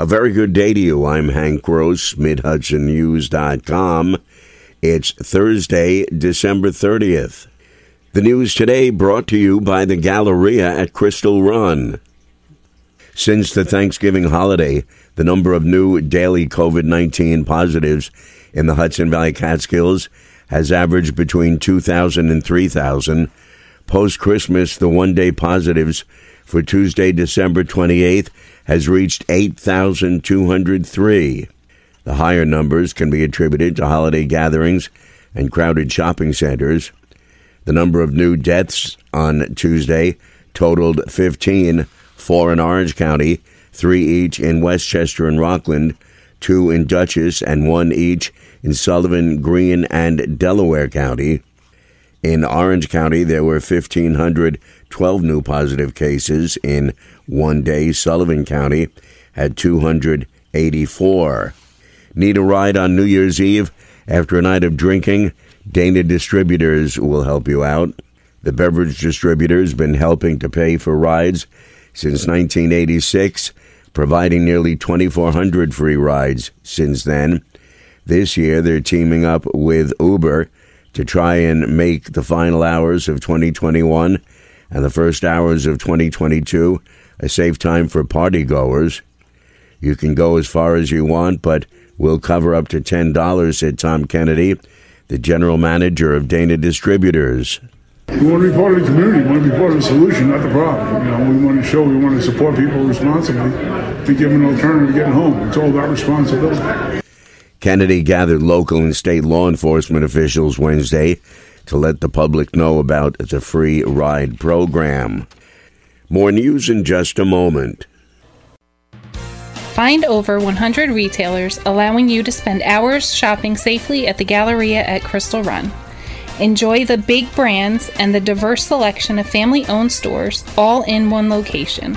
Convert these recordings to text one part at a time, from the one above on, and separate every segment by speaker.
Speaker 1: A very good day to you. I'm Hank Gross, MidHudsonNews.com. It's Thursday, December 30th. The news today brought to you by the Galleria at Crystal Run. Since the Thanksgiving holiday, the number of new daily COVID 19 positives in the Hudson Valley Catskills has averaged between 2,000 and 3,000. Post Christmas, the one day positives for Tuesday, December 28th has reached 8,203. The higher numbers can be attributed to holiday gatherings and crowded shopping centers. The number of new deaths on Tuesday totaled 15, four in Orange County, three each in Westchester and Rockland, two in Dutchess, and one each in Sullivan, Greene, and Delaware County. In Orange County, there were 1,512 new positive cases in one day. Sullivan County had 284. Need a ride on New Year's Eve after a night of drinking? Dana Distributors will help you out. The beverage distributor's been helping to pay for rides since 1986, providing nearly 2,400 free rides since then. This year, they're teaming up with Uber to try and make the final hours of 2021 and the first hours of 2022 a safe time for party goers. You can go as far as you want, but we'll cover up to $10, said Tom Kennedy, the general manager of Dana Distributors.
Speaker 2: We want to be part of the community. We want to be part of the solution, not the problem. You know, we want to show we want to support people responsibly to give them an alternative to getting home. It's all about responsibility.
Speaker 1: Kennedy gathered local and state law enforcement officials Wednesday to let the public know about the free ride program. More news in just a moment.
Speaker 3: Find over 100 retailers allowing you to spend hours shopping safely at the Galleria at Crystal Run. Enjoy the big brands and the diverse selection of family owned stores all in one location.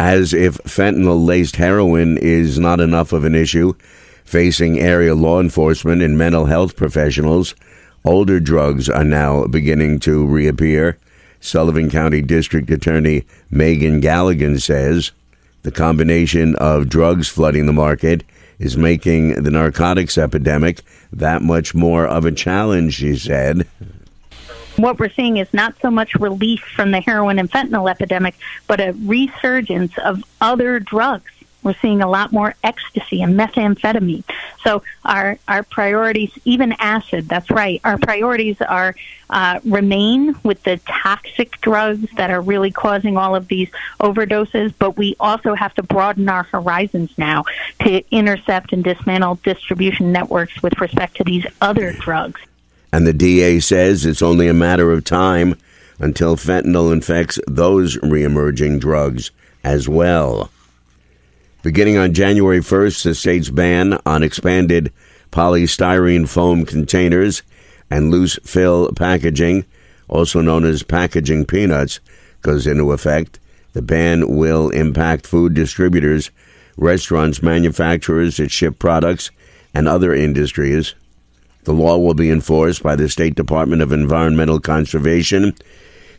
Speaker 1: As if fentanyl laced heroin is not enough of an issue facing area law enforcement and mental health professionals, older drugs are now beginning to reappear. Sullivan County District Attorney Meagan Galligan says the combination of drugs flooding the market is making the narcotics epidemic that much more of a challenge, she said
Speaker 4: what we're seeing is not so much relief from the heroin and fentanyl epidemic, but a resurgence of other drugs. We're seeing a lot more ecstasy and methamphetamine. So our our priorities, even acid. That's right. Our priorities are uh, remain with the toxic drugs that are really causing all of these overdoses. But we also have to broaden our horizons now to intercept and dismantle distribution networks with respect to these other drugs.
Speaker 1: And the DA says it's only a matter of time until fentanyl infects those reemerging drugs as well. Beginning on January 1st, the state's ban on expanded polystyrene foam containers and loose fill packaging, also known as packaging peanuts, goes into effect. The ban will impact food distributors, restaurants, manufacturers that ship products, and other industries. The law will be enforced by the State Department of Environmental Conservation.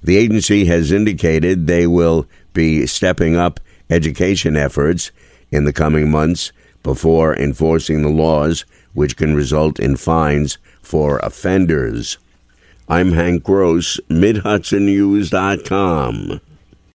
Speaker 1: The agency has indicated they will be stepping up education efforts in the coming months before enforcing the laws, which can result in fines for offenders. I'm Hank Gross, MidHudsonNews.com.